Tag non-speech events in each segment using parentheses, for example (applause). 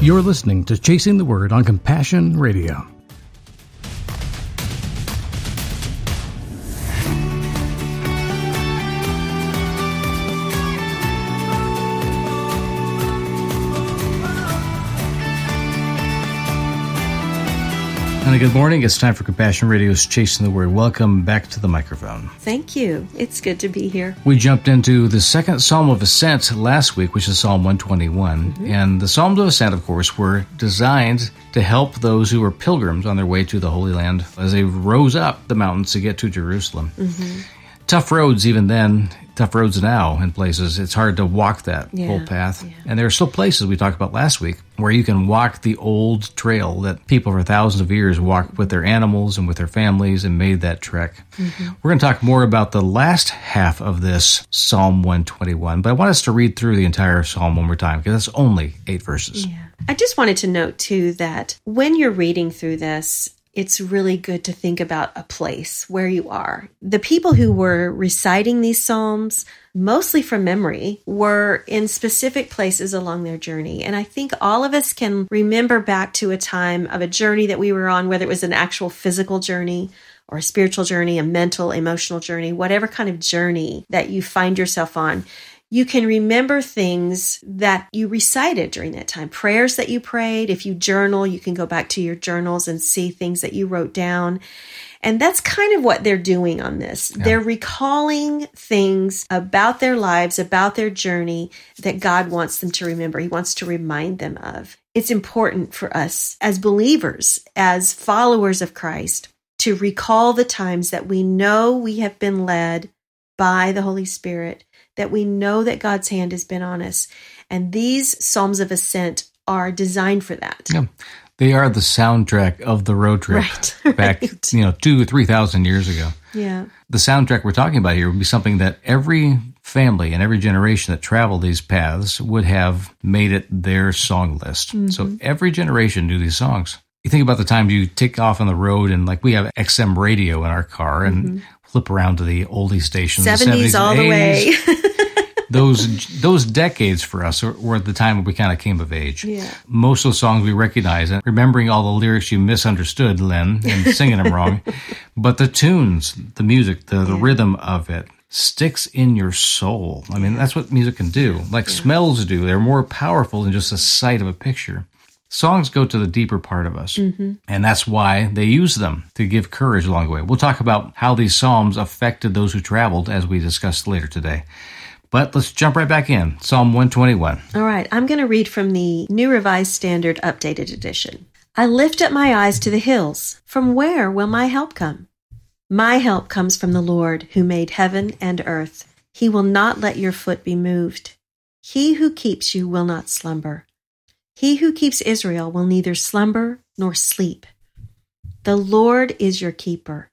You're listening to Chasing the Word on Compassion Radio. Good morning. It's time for Compassion Radio's Chasing the Word. Welcome back to the microphone. Thank you. It's good to be here. We jumped into the second Psalm of Ascent last week, which is Psalm 121. Mm-hmm. And the Psalms of Ascent, of course, were designed to help those who were pilgrims on their way to the Holy Land as they rose up the mountains to get to Jerusalem. Mm-hmm. Tough roads, even then, tough roads now in places. It's hard to walk that yeah, whole path. Yeah. And there are still places we talked about last week where you can walk the old trail that people for thousands of years walked with their animals and with their families and made that trek. Mm-hmm. We're going to talk more about the last half of this Psalm 121, but I want us to read through the entire Psalm one more time because it's only eight verses. Yeah. I just wanted to note too that when you're reading through this, it's really good to think about a place where you are. The people who were reciting these Psalms, mostly from memory, were in specific places along their journey. And I think all of us can remember back to a time of a journey that we were on, whether it was an actual physical journey or a spiritual journey, a mental, emotional journey, whatever kind of journey that you find yourself on you can remember things that you recited during that time, prayers that you prayed. If you journal, you can go back to your journals and see things that you wrote down. And that's kind of what they're doing on this. Yeah. They're recalling things about their lives, about their journey that God wants them to remember. He wants to remind them of. It's important for us as believers, as followers of Christ, to recall the times that we know we have been led by the Holy Spirit that we know that God's hand has been on us. And these Psalms of Ascent are designed for that. Yeah. They are the soundtrack of the road trip right, (laughs) back, right. you know, two or three thousand years ago. Yeah. The soundtrack we're talking about here would be something that every family and every generation that traveled these paths would have made it their song list. Mm-hmm. So every generation knew these songs. You think about the time you take off on the road and like we have XM radio in our car and mm-hmm. flip around to the oldie stations. 70s, 70s all 80s. the way. (laughs) those those decades for us were the time when we kind of came of age. Yeah. Most of the songs we recognize, and remembering all the lyrics you misunderstood, Lynn, and (laughs) singing them wrong, but the tunes, the music, the, the yeah. rhythm of it sticks in your soul. I mean, that's what music can do. Like yeah. smells do. They're more powerful than just the sight of a picture. Songs go to the deeper part of us, mm-hmm. and that's why they use them to give courage along the way. We'll talk about how these Psalms affected those who traveled as we discussed later today. But let's jump right back in. Psalm 121. All right, I'm going to read from the New Revised Standard Updated Edition. I lift up my eyes to the hills. From where will my help come? My help comes from the Lord who made heaven and earth. He will not let your foot be moved. He who keeps you will not slumber. He who keeps Israel will neither slumber nor sleep. The Lord is your keeper.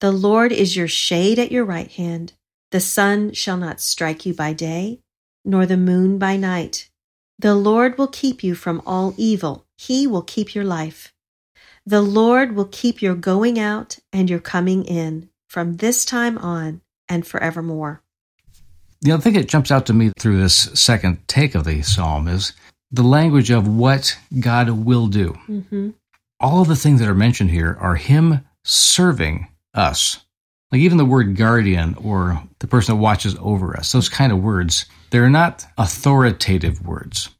The Lord is your shade at your right hand. The sun shall not strike you by day, nor the moon by night. The Lord will keep you from all evil. He will keep your life. The Lord will keep your going out and your coming in from this time on and forevermore. The other thing that jumps out to me through this second take of the psalm is the language of what God will do. Mm-hmm. All of the things that are mentioned here are Him serving us. Like even the word guardian or the person that watches over us, those kind of words, they're not authoritative words.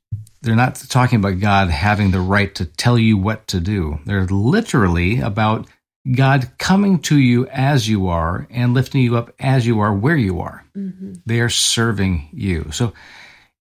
They're not talking about God having the right to tell you what to do. They're literally about God coming to you as you are and lifting you up as you are where you are. Mm-hmm. They are serving you. So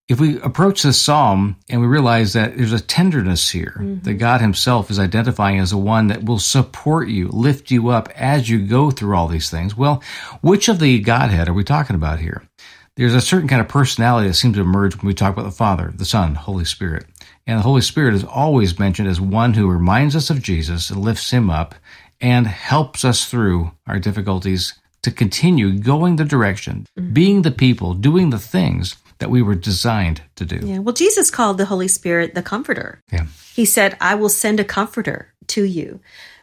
if we approach this psalm and we realize that there's a tenderness here, mm-hmm. that God Himself is identifying as the one that will support you, lift you up as you go through all these things, well, which of the Godhead are we talking about here? There's a certain kind of personality that seems to emerge when we talk about the Father, the Son, Holy Spirit. And the Holy Spirit is always mentioned as one who reminds us of Jesus and lifts Him up and helps us through our difficulties to continue going the direction, mm-hmm. being the people, doing the things that we were designed to do. Yeah. Well, Jesus called the Holy Spirit the comforter. Yeah. He said, I will send a comforter to you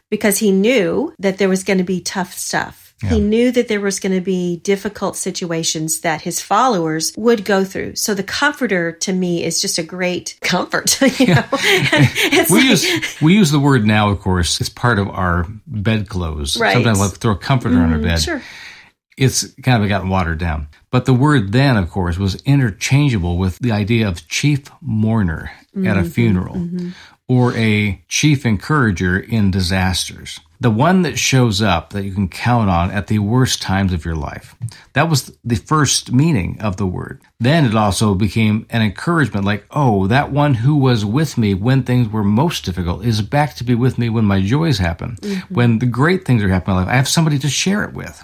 because he knew that there was going to be tough stuff. He knew that there was going to be difficult situations that his followers would go through. So the comforter to me is just a great comfort. (laughs) you know? (laughs) It's We like- use we use the word now, of course. It's part of our bedclothes. Right. Sometimes we'll throw a comforter on our mm-hmm. bed. sure. It's kind of gotten watered down. But the word then, of course, was interchangeable with the idea of chief mourner at a mm-hmm. funeral mm-hmm. or a chief encourager in disasters. The one that shows up that you can count on at the worst times of your life. That was the first meaning of the word. Then it also became an encouragement like, oh, that one who was with me when things were most difficult is back to be with me when my joys happen. Mm-hmm. When the great things are happening in my life, I have somebody to share it with.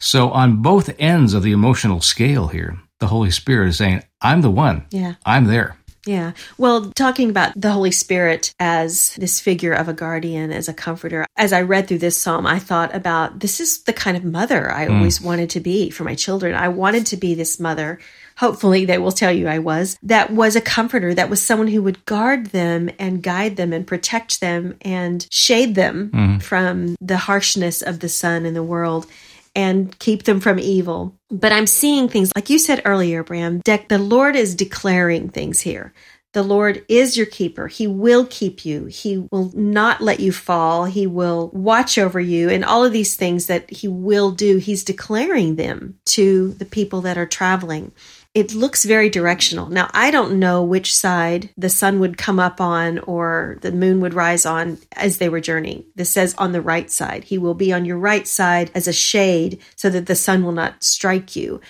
So on both ends of the emotional scale here, the Holy Spirit is saying, I'm the one. Yeah. I'm there. Yeah. Well, talking about the Holy Spirit as this figure of a guardian, as a comforter, as I read through this psalm, I thought about this is the kind of mother I hmm. always wanted to be for my children. I wanted to be this mother. Hopefully, they will tell you I was. That was a comforter. That was someone who would guard them and guide them and protect them and shade them hmm. from the harshness of the sun and the world and keep them from evil. But I'm seeing things like you said earlier, Bram, that the Lord is declaring things here. The Lord is your keeper. He will keep you. He will not let you fall. He will watch over you and all of these things that he will do. He's declaring them to the people that are traveling. It looks very directional. Now, I don't know which side the sun would come up on or the moon would rise on as they were journeying. This says on the right side. He will be on your right side as a shade so that the sun will not strike you.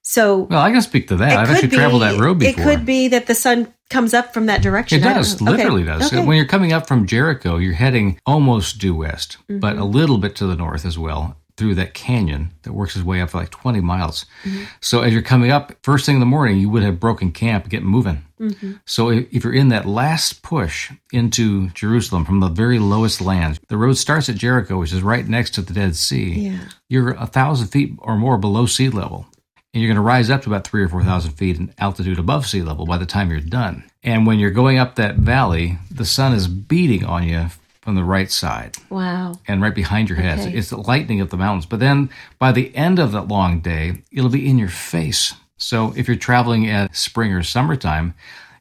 So Well, I can speak to that. I've actually traveled that road before. It could be that the sun comes up from that direction. It does, know. Okay. literally does. Okay. When you're coming up from Jericho, you're heading almost due west, Mm-hmm. but a little bit to the north as well through that canyon that works its way up for like 20 miles. Mm-hmm. So as you're coming up, first thing in the morning, you would have broken camp, get moving. Mm-hmm. So if, if you're in that last push into Jerusalem from the very lowest land, the road starts at Jericho, which is right next to the Dead Sea. Yeah. You're a thousand feet or more below sea level. And you're going to rise up to about three or 4,000 feet in altitude above sea level by the time you're done. And when you're going up that valley, the sun is beating on you from the right side Wow. and right behind your head. Okay. It's the lightning of the mountains. But then by the end of that long day, it'll be in your face. So if you're traveling at spring or summertime,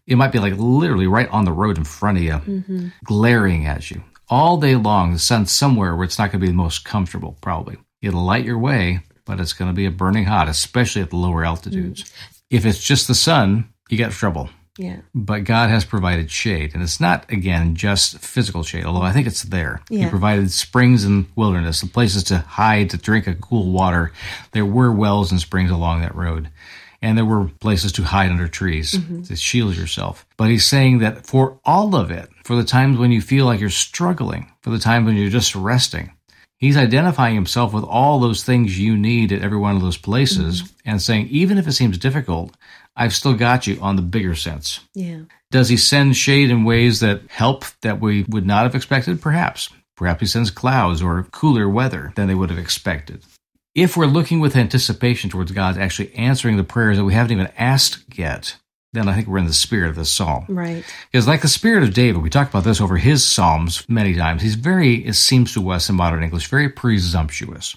it might be like literally right on the road in front of you, mm-hmm. glaring at you. All day long, the sun's somewhere where it's not going to be the most comfortable, probably. It'll light your way, but it's going to be a burning hot, especially at the lower altitudes. Mm. If it's just the sun, you got trouble Yeah. but God has provided shade. And it's not, again, just physical shade, although I think it's there. He provided springs and wilderness, and places to hide, to drink a cool water. There were wells and springs along that road. And there were places to hide under trees mm-hmm. to shield yourself. But he's saying that for all of it, for the times when you feel like you're struggling, for the times when you're just resting, He's identifying himself with all those things you need at every one of those places mm-hmm. and saying, even if it seems difficult, I've still got you on the bigger sense. Yeah. Does he send shade in ways that help that we would not have expected? Perhaps. Perhaps he sends clouds or cooler weather than they would have expected. If we're looking with anticipation towards God actually answering the prayers that we haven't even asked yet, then I think we're in the spirit of this psalm. Right. Because, like the spirit of David, we talked about this over his psalms many times. He's very, it seems to us in modern English, very presumptuous.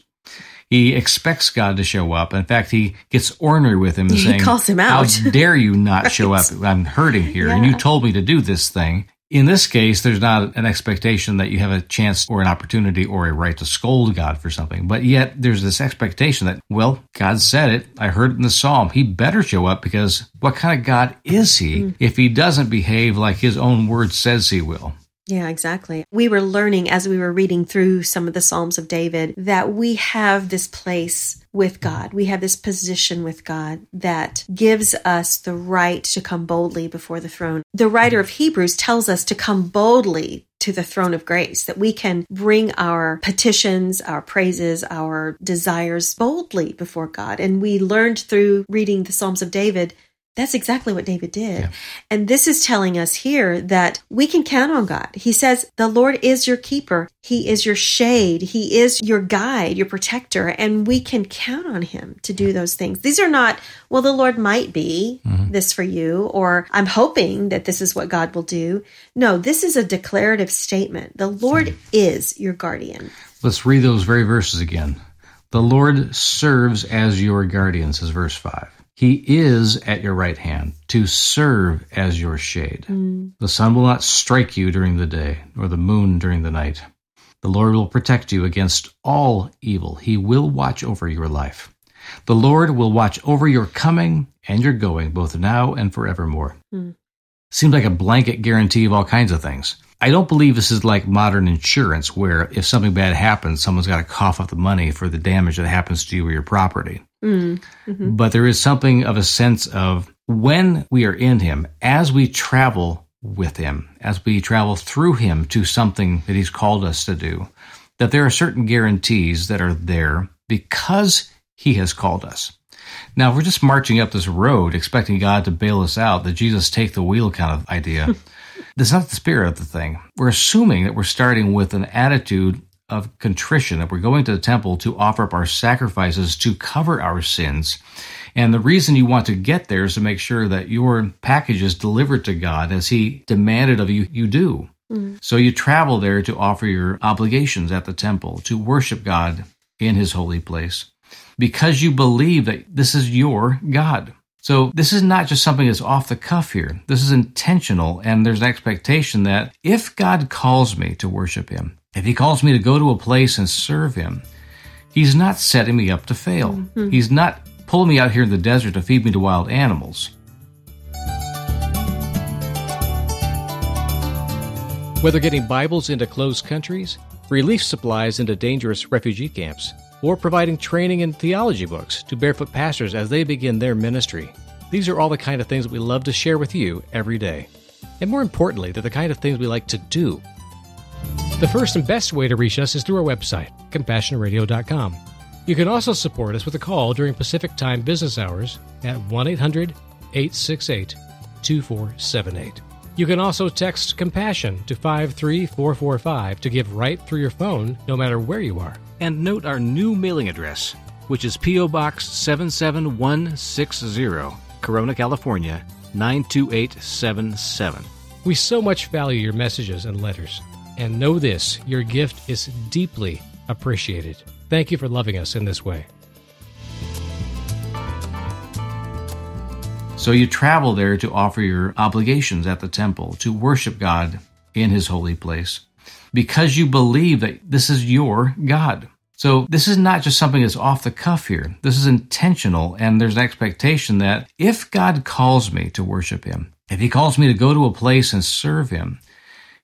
He expects God to show up. In fact, he gets ornery with him He saying, calls him out. How dare you not (laughs) show up? I'm hurting here. And you told me to do this thing. In this case, there's not an expectation that you have a chance or an opportunity or a right to scold God for something. But yet there's this expectation that, well, God said it. I heard it in the psalm. He better show up because what kind of God is he Mm. if he doesn't behave like his own word says he will? Yeah, exactly. We were learning as we were reading through some of the Psalms of David that we have this place with God. We have this position with God that gives us the right to come boldly before the throne. The writer of Hebrews tells us to come boldly to the throne of grace, that we can bring our petitions, our praises, our desires boldly before God. And we learned through reading the Psalms of David that's exactly what David did. Yeah. And this is telling us here that we can count on God. He says, The Lord is your keeper. He is your shade. He is your guide, your protector. And we can count on Him to do those things. These are not, well, the Lord might be mm-hmm. this for you, or I'm hoping that this is what God will do. No, this is a declarative statement. The Lord is your guardian. Let's read those very verses again. The Lord serves as your guardian, says verse 5. He is at your right hand to serve as your shade. Mm. The sun will not strike you during the day, nor the moon during the night. The Lord will protect you against all evil. He will watch over your life. The Lord will watch over your coming and your going, both now and forevermore. Mm. Seems like a blanket guarantee of all kinds of things. I don't believe this is like modern insurance where if something bad happens, someone's got to cough up the money for the damage that happens to you or your property. Mm, hmm But there is something of a sense of when we are in Him, as we travel with Him, as we travel through Him to something that He's called us to do, that there are certain guarantees that are there because He has called us. Now, if we're just marching up this road expecting God to bail us out, the Jesus take the wheel kind of idea, (laughs) that's not the spirit of the thing. We're assuming that we're starting with an attitude of contrition, that we're going to the temple to offer up our sacrifices to cover our sins. And the reason you want to get there is to make sure that your package is delivered to God as He demanded of you, you do. Mm. So you travel there to offer your obligations at the temple, to worship God in His holy place because you believe that this is your God. So this is not just something that's off the cuff here. This is intentional, and there's an expectation that if God calls me to worship Him, if He calls me to go to a place and serve Him, He's not setting me up to fail. Mm-hmm. He's not pulling me out here in the desert to feed me to wild animals. Whether getting Bibles into closed countries, relief supplies into dangerous refugee camps, or providing training and theology books to barefoot pastors as they begin their ministry. These are all the kind of things that we love to share with you every day. And more importantly, they're the kind of things we like to do. The first and best way to reach us is through our website, compassionradio.com. You can also support us with a call during Pacific Time business hours at 1 800 868 2478. You can also text Compassion to 53445 to give right through your phone no matter where you are. And note our new mailing address, which is P.O. Box 77160, Corona, California 92877. We so much value your messages and letters. And know this your gift is deeply appreciated. Thank you for loving us in this way. So you travel there to offer your obligations at the temple, to worship God in his holy place, because you believe that this is your God. So this is not just something that's off the cuff here. This is intentional, and there's an expectation that if God calls me to worship him, if he calls me to go to a place and serve him,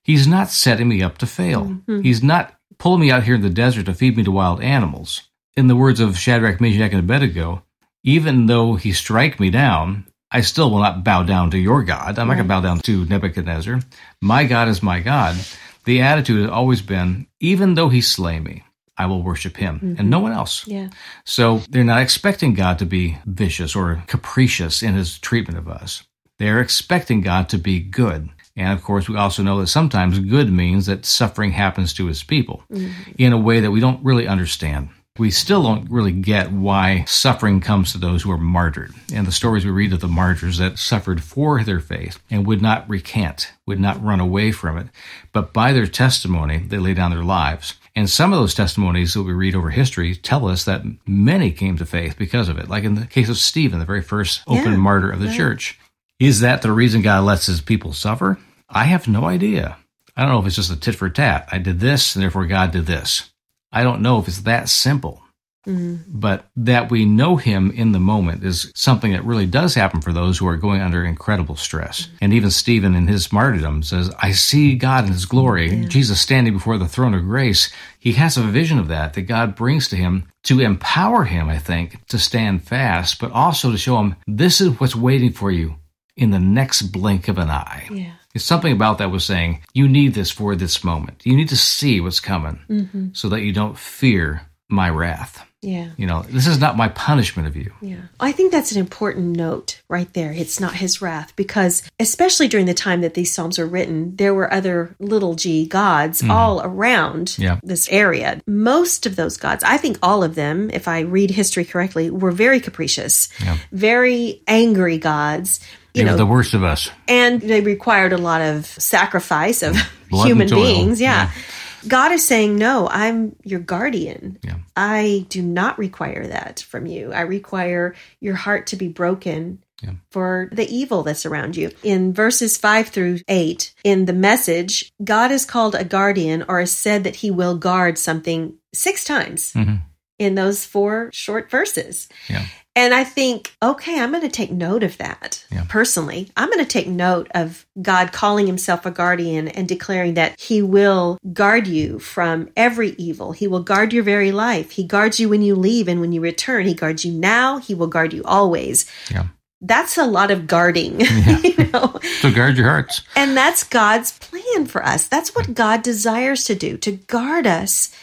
he's not setting me up to fail. Mm-hmm. He's not pulling me out here in the desert to feed me to wild animals. In the words of Shadrach, Meshach, and Abednego, even though he strike me down, I still will not bow down to your God. I'm right. not going to bow down to Nebuchadnezzar. My God is my God. The attitude has always been, even though he slay me, I will worship him mm-hmm. and no one else. Yeah. So they're not expecting God to be vicious or capricious in his treatment of us. They're expecting God to be good. And of course, we also know that sometimes good means that suffering happens to his people mm-hmm. in a way that we don't really understand we still don't really get why suffering comes to those who are martyred. And the stories we read of the martyrs that suffered for their faith and would not recant, would not run away from it, but by their testimony, they lay down their lives. And some of those testimonies that we read over history tell us that many came to faith because of it, like in the case of Stephen, the very first open yeah, martyr of the right. church. Is that the reason God lets his people suffer? I have no idea. I don't know if it's just a tit for tat. I did this, and therefore God did this. I don't know if it's that simple. Mm-hmm. But that we know him in the moment is something that really does happen for those who are going under incredible stress. Mm-hmm. And even Stephen in his martyrdom says, I see God in his glory, yeah. Jesus standing before the throne of grace. He has a vision of that that God brings to him to empower him, I think, to stand fast, but also to show him this is what's waiting for you in the next blink of an eye. Yeah. It's something about that was saying, you need this for this moment. You need to see what's coming mm-hmm. so that you don't fear my wrath. Yeah. You know, this is not my punishment of you. Yeah. I think that's an important note right there. It's not his wrath because, especially during the time that these Psalms were written, there were other little g gods mm-hmm. all around yeah. this area. Most of those gods, I think all of them, if I read history correctly, were very capricious, yeah. very angry gods you know, the worst of us. And they required a lot of sacrifice of (laughs) human beings. Yeah. yeah. God is saying, No, I'm your guardian. Yeah. I do not require that from you. I require your heart to be broken Yeah. for the evil that's around you. In verses 5 through 8, in the message, God is called a guardian or is said that he will guard something six times Mhm. in those four short verses. Yeah. And I think, okay, I'm going to take note of that Yeah. personally. I'm going to take note of God calling himself a guardian and declaring that he will guard you from every evil. He will guard your very life. He guards you when you leave and when you return. He guards you now. He will guard you always. Yeah. That's a lot of guarding, (laughs) Yeah. you know. So guard your hearts. And that's God's plan for us. That's what God desires to do, to guard us,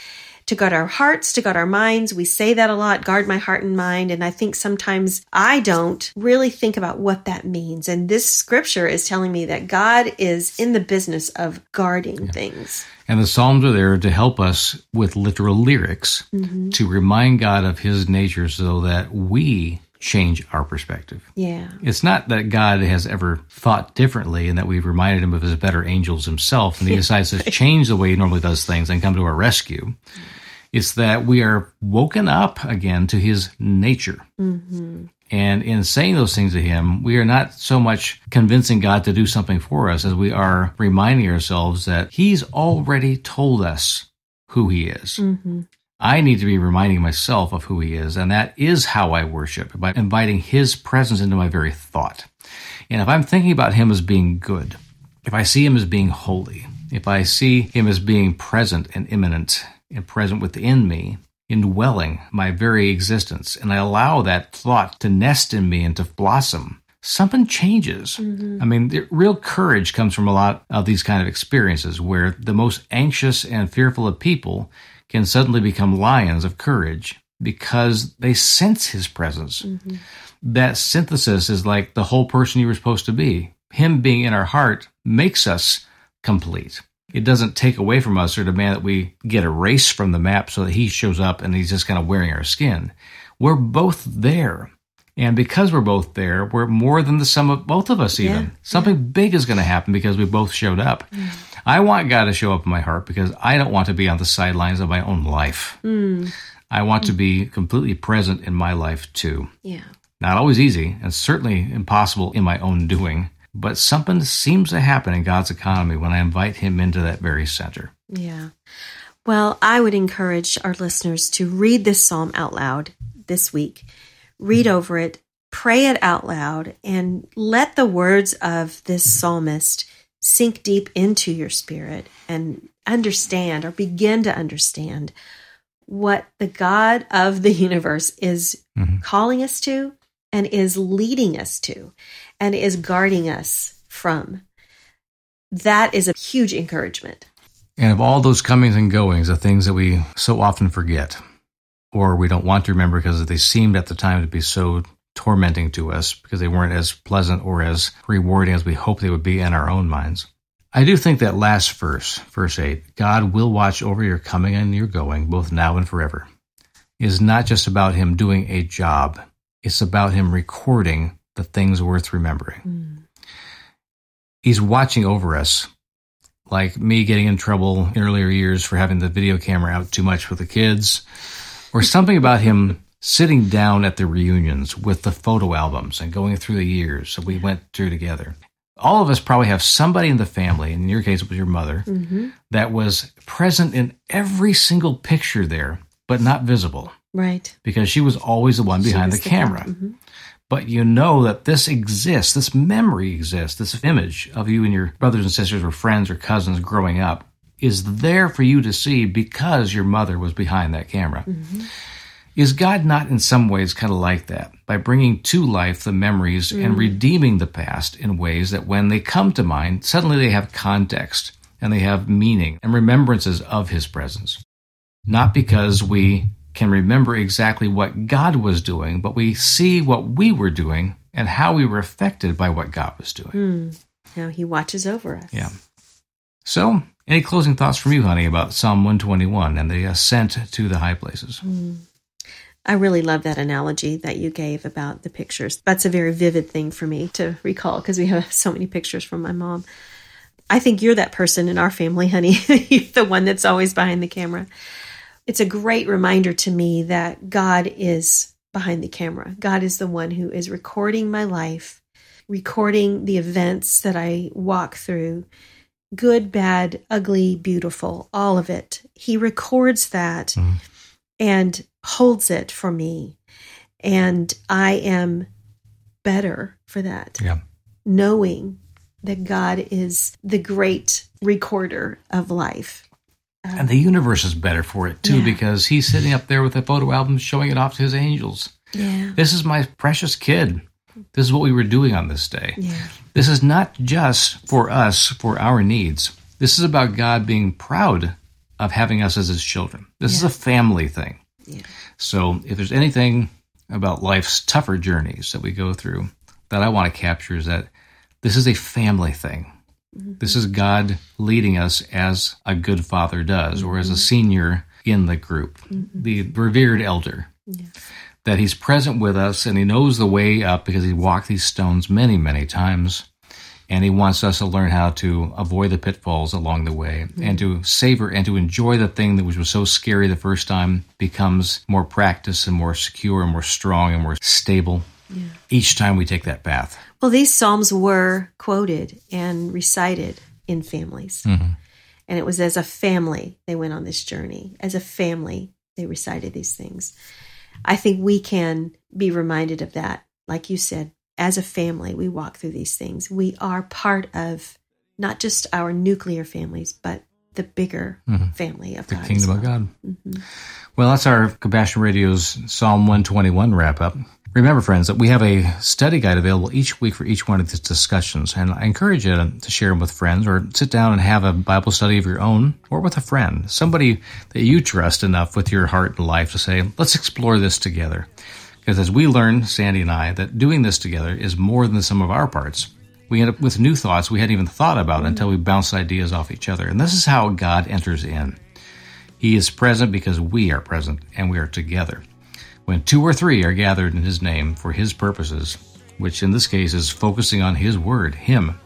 to guard our hearts, to guard our minds. We say that a lot, guard my heart and mind. And I think sometimes I don't really think about what that means. And this scripture is telling me that God is in the business of guarding things. And the Psalms are there to help us with literal lyrics mm-hmm. to remind God of his nature so that we change our perspective. Yeah. It's not that God has ever thought differently and that we've reminded him of his better angels himself and he decides to change the way he normally does things and come to our rescue. It's that we are woken up again to his nature. Mm-hmm. And in saying those things to him, we are not so much convincing God to do something for us as we are reminding ourselves that he's already told us who he is. Mm-hmm. I need to be reminding myself of who he is, and that is how I worship by inviting his presence into my very thought. And if I'm thinking about him as being good, if I see him as being holy, if I see him as being present and immanent and present within me, indwelling my very existence, and I allow that thought to nest in me and to blossom, something changes. Mm-hmm. I mean, the real courage comes from a lot of these kind of experiences where the most anxious and fearful of people can suddenly become lions of courage because they sense his presence. Mm-hmm. That synthesis is like the whole person you were supposed to be. Him being in our heart makes us complete. It doesn't take away from us or demand that we get erased from the map so that he shows up and he's just kind of wearing our skin. We're both there. And because we're both there, we're more than the sum of both of us, even. Yeah, Something big is going to happen because we both showed up. Mm. I want God to show up in my heart because I don't want to be on the sidelines of my own life. Mm. I want to be completely present in my life too. Yeah. Not always easy, and certainly impossible in my own doing, but something seems to happen in God's economy when I invite Him into that very center. Yeah. Well, I would encourage our listeners to read this psalm out loud this week. Read over it, pray it out loud, and let the words of this psalmist sink deep into your spirit and understand or begin to understand what the God of the universe is Mhm. calling us to and is leading us to and is guarding us from. That is a huge encouragement. And of all those comings and goings, the things that we so often forget, or we don't want to remember because they seemed at the time to be so tormenting to us because they weren't as pleasant or as rewarding as we hoped they would be in our own minds. I do think that last verse, verse 8, God will watch over your coming and your going, both now and forever, is not just about Him doing a job, it's about Him recording the things worth remembering. Hmm. He's watching over us like me getting in trouble in earlier years for having the video camera out too much with the kids, or (laughs) something about him sitting down at the reunions with the photo albums and going through the years that we went through together. All of us probably have somebody in the family, in your case it was your mother, mm-hmm. that was present in every single picture there, but not visible Right. because she was always the one behind the the camera. Mhm. But you know that this exists, this memory exists, this image of you and your brothers and sisters or friends or cousins growing up is there for you to see because your mother was behind that camera. Is God not in some ways kind of like that by bringing to life the memories and redeeming the past in ways that when they come to mind, suddenly they have context and they have meaning and remembrances of his presence? Not because we can remember exactly what God was doing, but we see what we were doing and how we were affected by what God was doing. Mm. Now he watches over us. Yeah. So, any closing thoughts from you, honey, about Psalm 121 and the ascent to the high places? I really love that analogy that you gave about the pictures. That's a very vivid thing for me to recall because we have so many pictures from my mom. I think you're that person in our family, honey. (laughs) you're the one that's always behind the camera. It's a great reminder to me that God is behind the camera. God is the one who is recording my life, recording the events that I walk through good, bad, ugly, beautiful, all of it. He records that mm. and holds it for me. And I am better for that. Yeah. Knowing that God is the great recorder of life. And the universe is better for it too, yeah. because he's sitting up there with a photo album showing it off to his angels. Yeah. This is my precious kid. This is what we were doing on this day. Yeah. This is not just for us, for our needs. This is about God being proud of having us as his children. This yeah. is a family thing. Yeah. So if there's anything about life's tougher journeys that we go through that I want to capture is that this is a family thing. Mm-hmm. This is God leading us as a good father does, mm-hmm. or as a mm-hmm. senior in the group, mm-hmm. the revered elder. Yeah. That he's present with us and he knows the way up because he walked these stones many, many times. And he wants us to learn how to avoid the pitfalls along the way mm-hmm. and to savor and to enjoy the thing that which was so scary the first time becomes more practice and more secure and more strong and more stable yeah. each time we take that path. Well, these Psalms were quoted and recited in families. Mm-hmm. And it was as a family they went on this journey. As a family, they recited these things. I think we can be reminded of that. Like you said, as a family, we walk through these things. We are part of not just our nuclear families, but the bigger mm-hmm. family of the God. kingdom well. of God. Mm-hmm. Well, that's our Compassion Radio's Psalm 121 wrap up. Remember, friends, that we have a study guide available each week for each one of these discussions, and I encourage you to share them with friends or sit down and have a Bible study of your own or with a friend, somebody that you trust enough with your heart and life to say, let's explore this together. Because as we learn, Sandi and I, that doing this together is more than the sum of our parts. We end up with new thoughts we hadn't even thought about mm-hmm. until we bounce ideas off each other. And this is how God enters in. He is present because we are present and we are together. When two or three are gathered in his name for his purposes, which in this case is focusing on his word, him,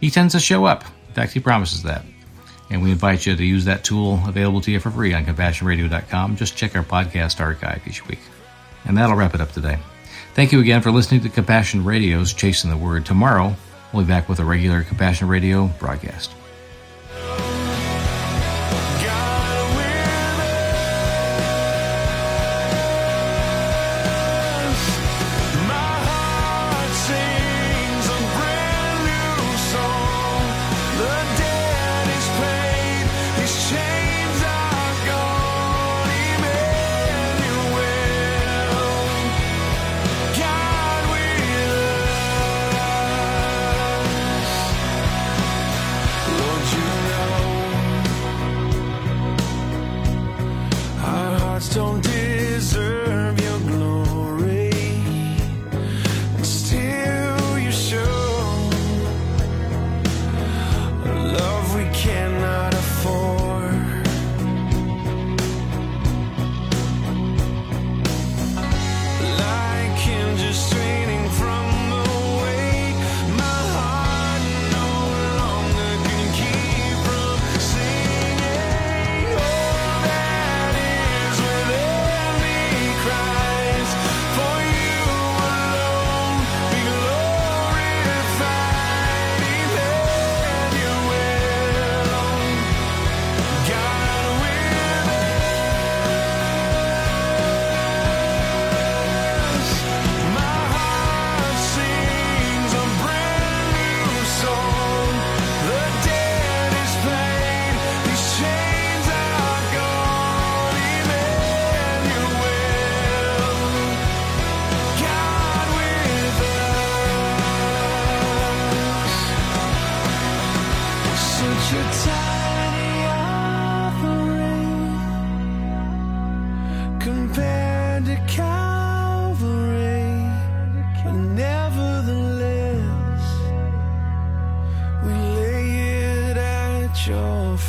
he tends to show up. In fact, he promises that. And we invite you to use that tool available to you for free on compassionradio.com. Just check our podcast archive each week. And that'll wrap it up today. Thank you again for listening to Compassion Radio's Chasing the Word. Tomorrow, we'll be back with a regular Compassion Radio broadcast.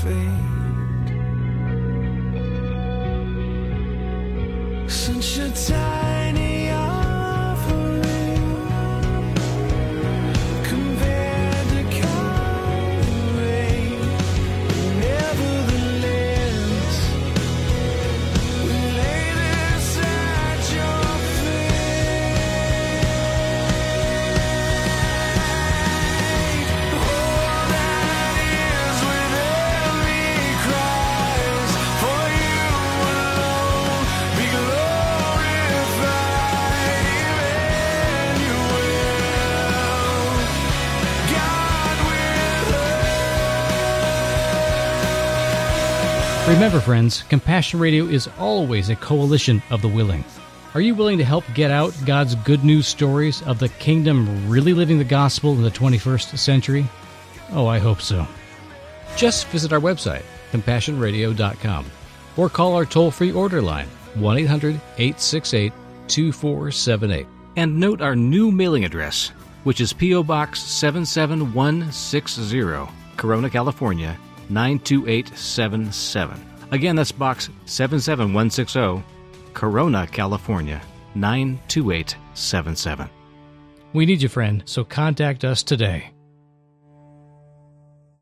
fade. Remember, friends, Compassion Radio is always a coalition of the willing. Are you willing to help get out God's good news stories of the kingdom really living the gospel in the 21st century? Oh, I hope so. Just visit our website, compassionradio.com, or call our toll free order line, 1 800 868 2478. And note our new mailing address, which is P.O. Box 77160, Corona, California 92877. Again, that's Box 77160, Corona, California 92877. We need you, friend, so contact us today.